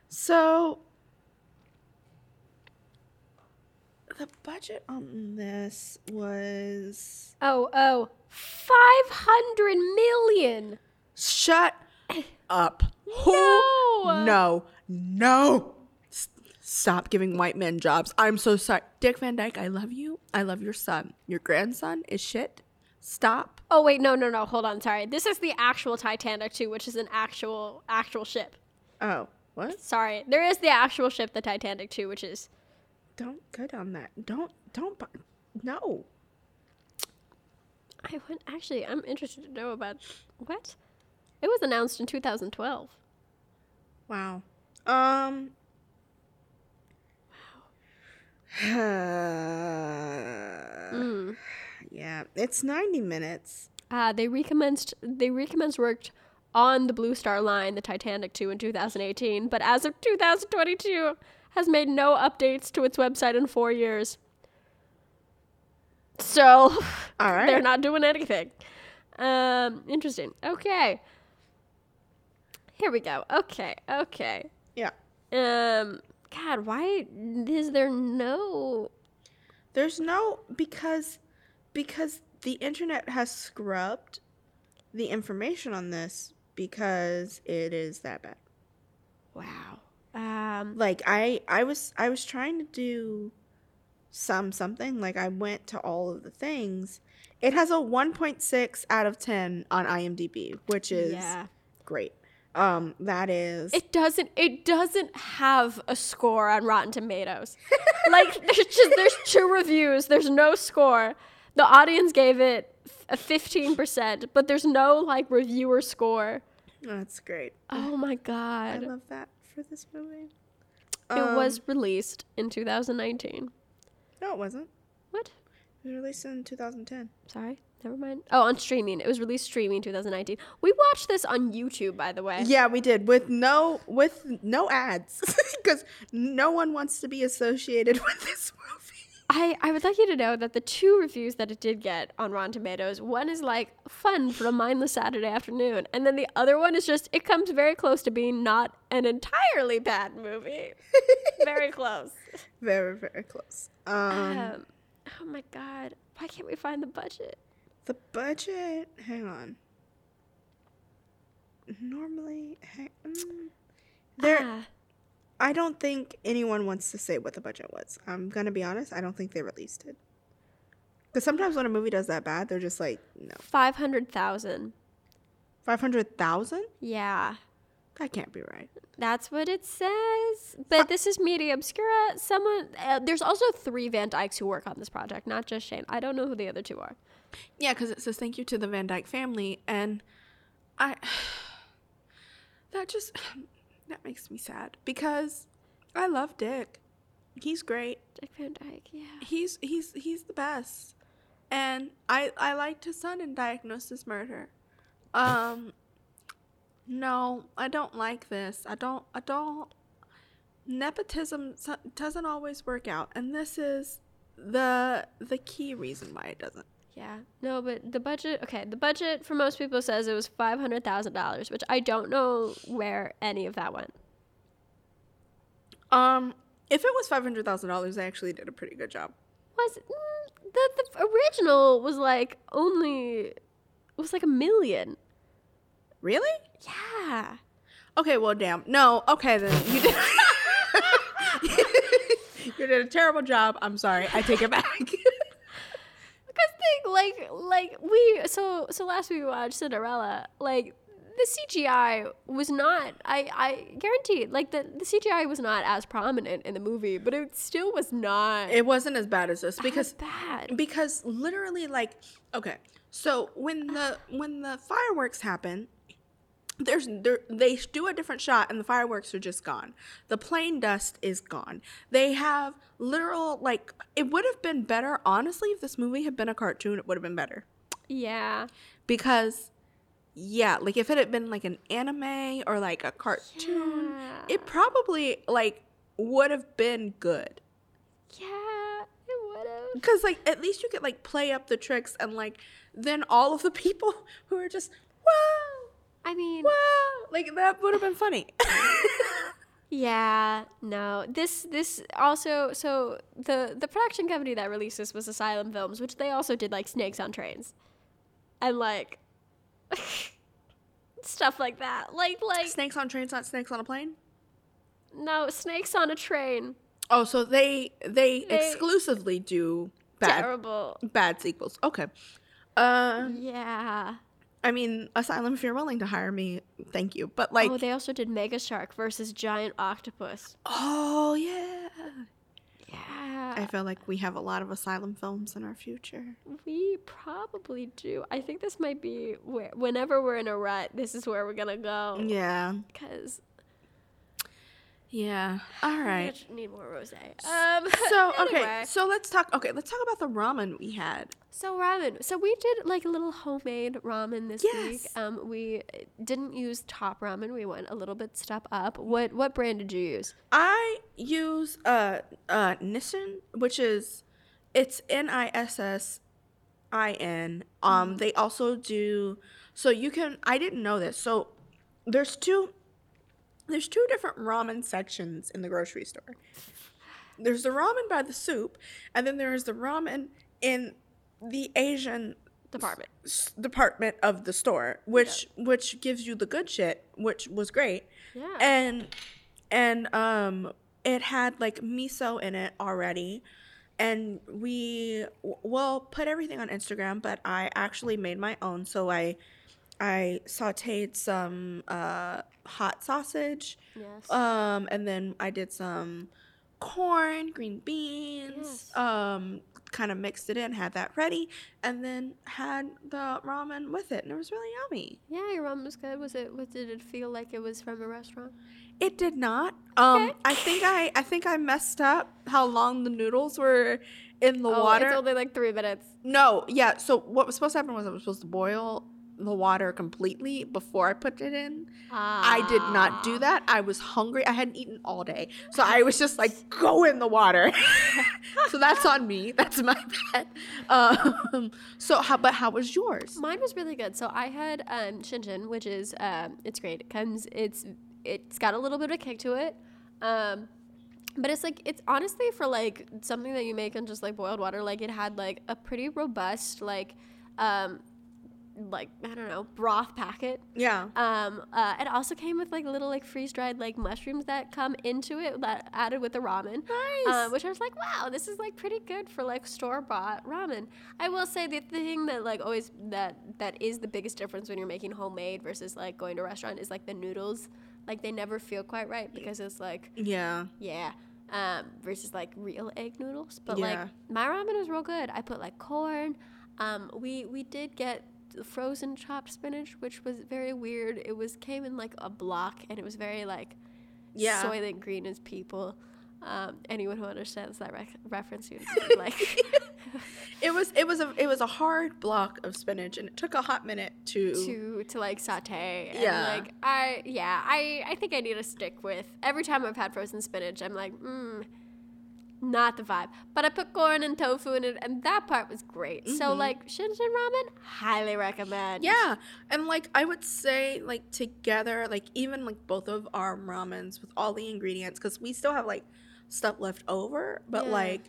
So. The budget on this was Oh, oh, 500 million. shut up. Who? No. No. No. S- Stop giving white men jobs. I'm so sorry. Dick Van Dyke, I love you. I love your son. Your grandson is shit. Stop. Oh wait, no, no, no. Hold on. Sorry. This is the actual Titanic 2, which is an actual actual ship. Oh, what? Sorry. There is the actual ship, the Titanic 2, which is Don't go down that. Don't, don't, no. I would actually I'm interested to know about what? It was announced in 2012. Wow. Um. Wow. Mm. (sighs) (sighs) Yeah, it's 90 minutes. Uh, they recommenced they recommenced work on the Blue Star Line, the Titanic 2 in 2018, but as of 2022 has made no updates to its website in 4 years. So, (laughs) All right. they're not doing anything. Um, interesting. Okay. Here we go. Okay. Okay. Yeah. Um, God, why is there no? There's no because because the internet has scrubbed the information on this because it is that bad. Wow. Um, Like I I was I was trying to do some something like I went to all of the things. It has a 1.6 out of 10 on IMDb, which is yeah. great. Um, that is It doesn't. It doesn't have a score on Rotten Tomatoes. (laughs) like there's just there's two reviews. There's no score. The audience gave it a fifteen percent, but there's no like reviewer score. that's great. Oh my god. I love that for this movie. it Um, was released in 2019. No, it wasn't. What? It was released in 2010. Sorry, never mind. Oh, on streaming. It was released streaming 2019. We watched this on YouTube, by the way. Yeah, we did with no with no ads (laughs) because no one wants to be associated (laughs) with this movie. I, I would like you to know that the two reviews that it did get on Rotten Tomatoes, one is like fun for a mindless Saturday afternoon, and then the other one is just it comes very close to being not an entirely bad movie. (laughs) very close. Very very close. Um, Um, oh my god, why can't we find the budget? the budget. Hang on. Normally, hang, mm, there. Ah, I don't think anyone wants to say what the budget was. I'm gonna be honest. I don't think they released it. Because sometimes when a movie does that bad, they're just like, no, five hundred thousand. five hundred thousand. Yeah. That can't be right. That's what it says. But this is Media Obscura. Someone, uh, there's also three Van Dykes who work on this project, not just Shane. I don't know who the other two are. Yeah, because it says thank you to the Van Dyke family, and I (sighs) that just that makes me sad because I love Dick. He's great. Dick Van Dyke, yeah. He's he's he's the best, and I I liked his son in Diagnosis Murder. Um, no, I don't like this. I don't I don't. Nepotism doesn't always work out, and this is the the key reason why it doesn't. Yeah. No, but the budget, okay, the budget for most people says it was $500,000, which I don't know where any of that went. Um, if it was five hundred thousand dollars, I actually did a pretty good job. Was mm, the the original was like only it was like a million. Really? Yeah. Okay, well, damn. No, okay then. You did. (laughs) you did a terrible job. I'm sorry. I take it back. (laughs) Like like we so so last week we watched Cinderella like the CGI was not I I guarantee like the the CGI was not as prominent in the movie but it still was not it wasn't as bad as this because bad. because literally like okay so when the when the fireworks happen there's they do a different shot and the fireworks are just gone. The plane dust is gone. They have literal like it would have been better honestly if this movie had been a cartoon it would have been better. Yeah. Because yeah like if it had been like an anime or like a cartoon Yeah. it probably like would have been good. Yeah it would have. Because like at least you could like play up the tricks and like then all of the people (laughs) who are just wow I mean wow like that would have been funny (laughs) Yeah, no. This this also so the the production company that released this was Asylum Films, which they also did like Snakes on Trains. And like (laughs) stuff like that. Like like snakes on trains not snakes on a plane no, Snakes on a Train. oh so they they, They- exclusively do bad Terrible. bad sequels okay uh Yeah. I mean asylum if you're willing to hire me thank you but like oh, they also did Mega Shark versus Giant Octopus. oh yeah Yeah. I feel like we have a lot of asylum films in our future. we probably do. I think this might be where whenever we're in a rut, this is where we're gonna go. Yeah. Because Yeah. All right. Need more rose. Um. (laughs) So okay, anyway. so let's talk. Okay, let's talk about the ramen we had. So ramen. So we did like a little homemade ramen this week. Yes. Um, we didn't use top ramen. We went a little bit step up. What what brand did you use? I use uh uh Nissin, which is it's N I S S I N. Um, they also do so you can. I didn't know this. So there's two. There's two different ramen sections in the grocery store. There's the ramen by the soup, and then there's the ramen in the Asian Department. s- department of the store, which which gives you the good shit, which was great. Yeah. And and um it had like miso in it already. And we w- will put everything on Instagram, but I actually made my own. So I I sauteed some uh, hot sausage. Yes. Um, and then I did some corn, green beans. Yes. Um, kind of mixed it in, had that ready, and then had the ramen with it, and it was really yummy. yeah, your ramen was good. Was it? Was, did it feel like it was from a restaurant? It did not. Um, Okay. I think I I think I messed up how long the noodles were in the oh, water. It's only like three minutes. No, yeah. So what was supposed to happen was I was supposed to boil the water completely before I put it in. I did not do that. I was hungry. I hadn't eaten all day. So I was just like, go in the water. (laughs) so that's on me. That's my (laughs) bad. Um, so how but how was yours? Mine was really good. So I had um, Shinshin, which is um, it's great. It comes it's it's got a little bit of a kick to it, um, but it's like it's honestly for like something that you make in just like boiled water. Like it had like a pretty robust like um, like I don't know broth packet. Yeah. Um, uh, it also came with like little like freeze dried like mushrooms that come into it that added with the ramen. Nice. Uh, which I was like, wow, this is like pretty good for like store bought ramen. I will say the thing that like always that that is the biggest difference when you're making homemade versus like going to a restaurant is like the noodles. Like they never feel quite right because it's like yeah. yeah. Um, versus like real egg noodles. But Yeah. like my ramen was real good. I put like corn. Um, we we did get frozen chopped spinach, which was very weird. It was came in like a block and it was very like Yeah. soylent green as people. Um, anyone who understands that reference, you (laughs) like (laughs) It was it was a it was a hard block of spinach and it took a hot minute to, to to like saute. And Yeah. like I yeah I I think I need to stick with every time I've had frozen spinach. I'm like mm, not the vibe. But I put corn and tofu in it, and that part was great. So mm-hmm. like Shinshin ramen, highly recommend. Yeah, and like I would say, like together, like even like both of our ramens with all the ingredients, because we still have like stuff left over, but Yeah. like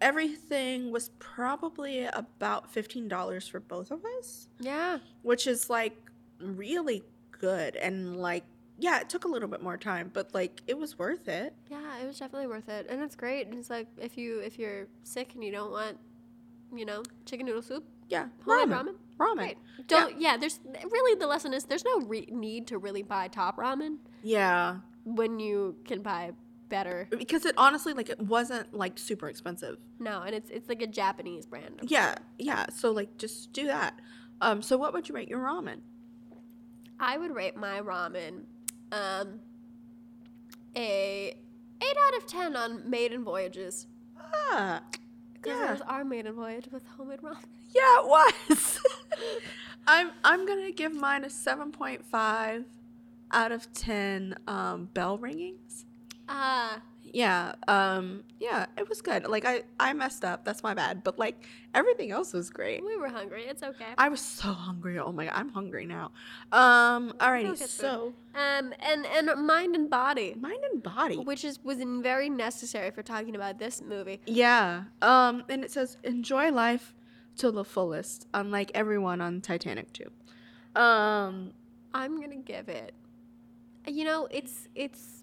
everything was probably about fifteen dollars for both of us, yeah. which is like really good. And like, yeah, it took a little bit more time, but like it was worth it. Yeah, it was definitely worth it, and it's great. And it's like if you if you're sick and you don't want, you know, chicken noodle soup, Yeah, ramen, ramen, ramen. great. Don't yeah. There's really the lesson is there's no re- need to really buy top ramen Yeah, when you can buy better. because it honestly like it wasn't like super expensive. No, and it's it's like a Japanese brand. Yeah, yeah. So like just do that. Um, so what would you rate your ramen? I would rate my ramen um a eight out of ten on maiden voyages Ah, because Yeah. it was our maiden voyage with homemade ramen. (laughs) yeah, it was. (laughs) I'm I'm gonna give mine a seven point five out of ten. Um, bell ringings. Ah, Yeah, um, yeah, it was good. Like I I messed up. That's my bad. But like everything else was great. we were hungry. It's okay. I was so hungry. Oh my god, I'm hungry now. Um, get food. So Um, and and mind and body, mind and body. which is was very necessary for talking about this movie. Yeah. Um, and it says enjoy life to the fullest, unlike everyone on Titanic 2. Um, I'm gonna give it. You know, it's it's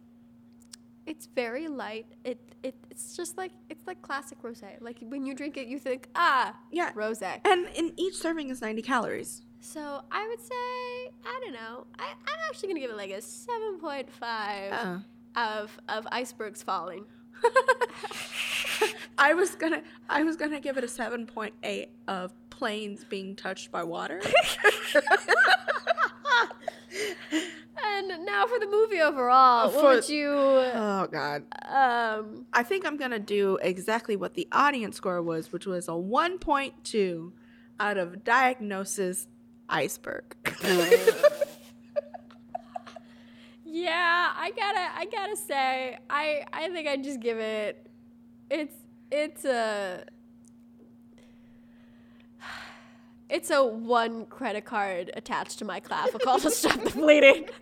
it's very light. It it it's just like it's like classic rosé. Like when you drink it, you think ah yeah. rosé. And in each serving is 90 calories. So I would say I don't know. I I'm actually gonna give it like a seven point five Uh, of of icebergs falling. (laughs) I was gonna I was gonna give it a 7.8 of planes being touched by water. (laughs) (laughs) And now for the movie overall, what For- would you oh god. um I think I'm gonna do exactly what the audience score was, which was a 1.2 out of diagnosis iceberg. (laughs) Yeah, I gotta, I gotta say, I, I think I just give it. It's, it's a, it's a one credit card attached to my clavicle to stop the bleeding. (laughs)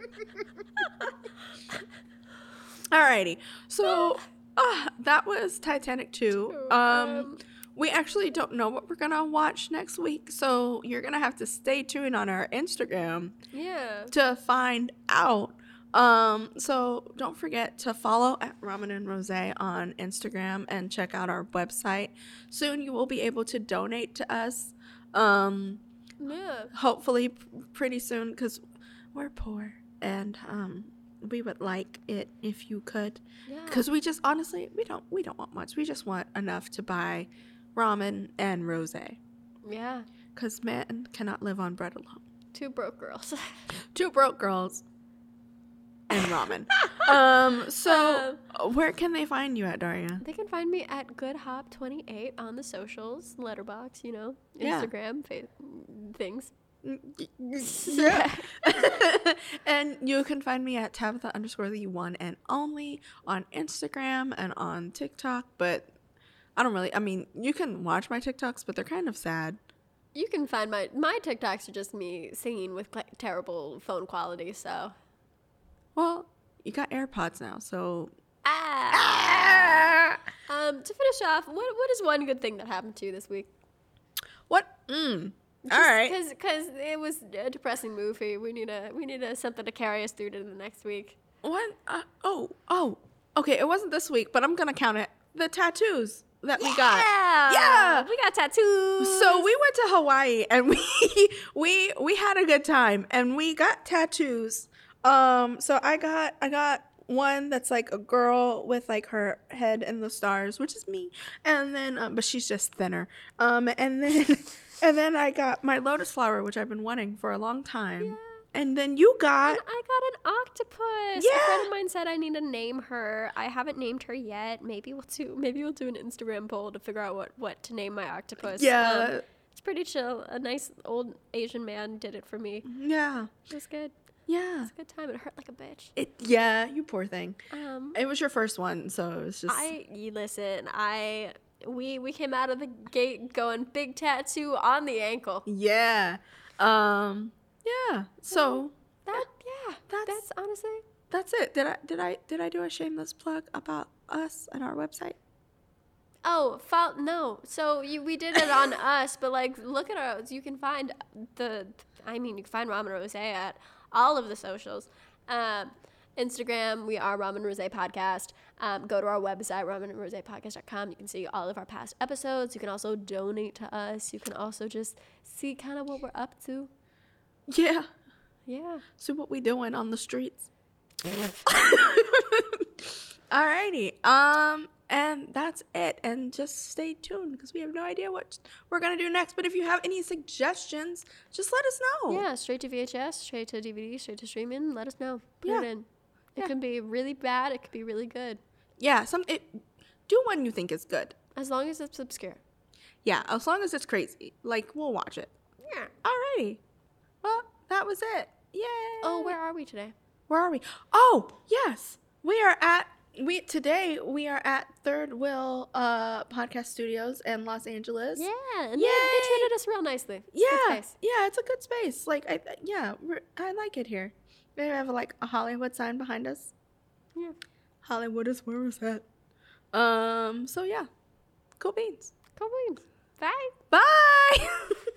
Alrighty. So uh, that was Titanic 2. Um, we actually don't know what we're gonna watch next week, so you're gonna have to stay tuned on our Instagram Yeah. to find out. Um, so don't forget to follow at Ramen and Rose on Instagram and check out our website. Soon you will be able to donate to us. Um, Yeah. hopefully p- pretty soon because we're poor and um we would like it if you could Yeah. because we just honestly we don't we don't want much we just want enough to buy ramen and rose Yeah. because man cannot live on bread alone Two broke girls. (laughs) two broke girls and ramen (laughs) um so where can they find you at daria They can find me at GoodHop28 on the socials, Letterboxd, you know, Yeah. Instagram, fa- things. (laughs) yeah. (laughs) and you can find me at Tabitha underscore the one and only on Instagram and on TikTok. But I don't really, I mean, you can watch my TikToks, but they're kind of sad. You can find my my TikToks are just me singing with cl- terrible phone quality. So Well, you got AirPods now, so. ah. Um, to finish off, what what is one good thing that happened to you this week? What? Mm. All right. Because because it was a depressing movie. We need a we need a something to carry us through to the next week. What? Uh, oh, oh. Okay, it wasn't this week, but I'm going to count it. The tattoos that we got. Yeah Yeah. we got tattoos. So we went to Hawaii and (laughs) we we we had a good time and we got tattoos. Um so I got I got one that's like a girl with like her head in the stars, which is me. And then um, but she's just thinner. Um and then (laughs) and then I got my lotus flower which I've been wanting for a long time. Yeah. And then you got And I got an octopus. A Yeah. friend of mine said I need to name her. I haven't named her yet. Maybe we'll do maybe we'll do an Instagram poll to figure out what, what to name my octopus. Yeah. Um, it's pretty chill. A nice old Asian man did it for me. yeah. It was good. Yeah. It's a good time. It hurt like a bitch. It yeah, you poor thing. Um It was your first one, so it was just I you listen, I we we came out of the gate going big tattoo on the ankle. yeah. Um yeah. So That yeah, That's- that's honestly That's it. Did I did I did I do a shameless plug about us and our website? Oh, fol- no. So you, we did it on (laughs) us, but like, look at ours. You can find the. I mean, you can find Ramen Rose at all of the socials. Um, Instagram, we are Ramen Rose Podcast. Um, go to our website, ramenrosepodcast.com. You can see all of our past episodes. You can also donate to us. You can also just see kind of what we're up to. Yeah. Yeah. See what we doing on the streets. (laughs) (laughs) Alrighty. Um, and that's it. And just stay tuned because we have no idea what we're gonna do next. But if you have any suggestions, just let us know. Yeah, straight to VHS, straight to DVD, straight to streaming. Let us know. Put Yeah. it in. It Yeah. can be really bad. It could be really good. Yeah. Some it. Do one you think is good. As long as it's obscure. Yeah. As long as it's crazy, like we'll watch it. Yeah. Alrighty. Well, that was it. Yay. Oh, where are we today? Where are we? Oh, yes. We are at we today we are at Third Will uh podcast studios in Los Angeles. Yeah, and they, they treated us real nicely. It's Yeah. Yeah, it's a good space. Like I yeah, we're, I like it here. We have like a Hollywood sign behind us. Yeah. Hollywood is where it's at. Um, so yeah. Cool beans. Cool beans. Bye. Bye. (laughs)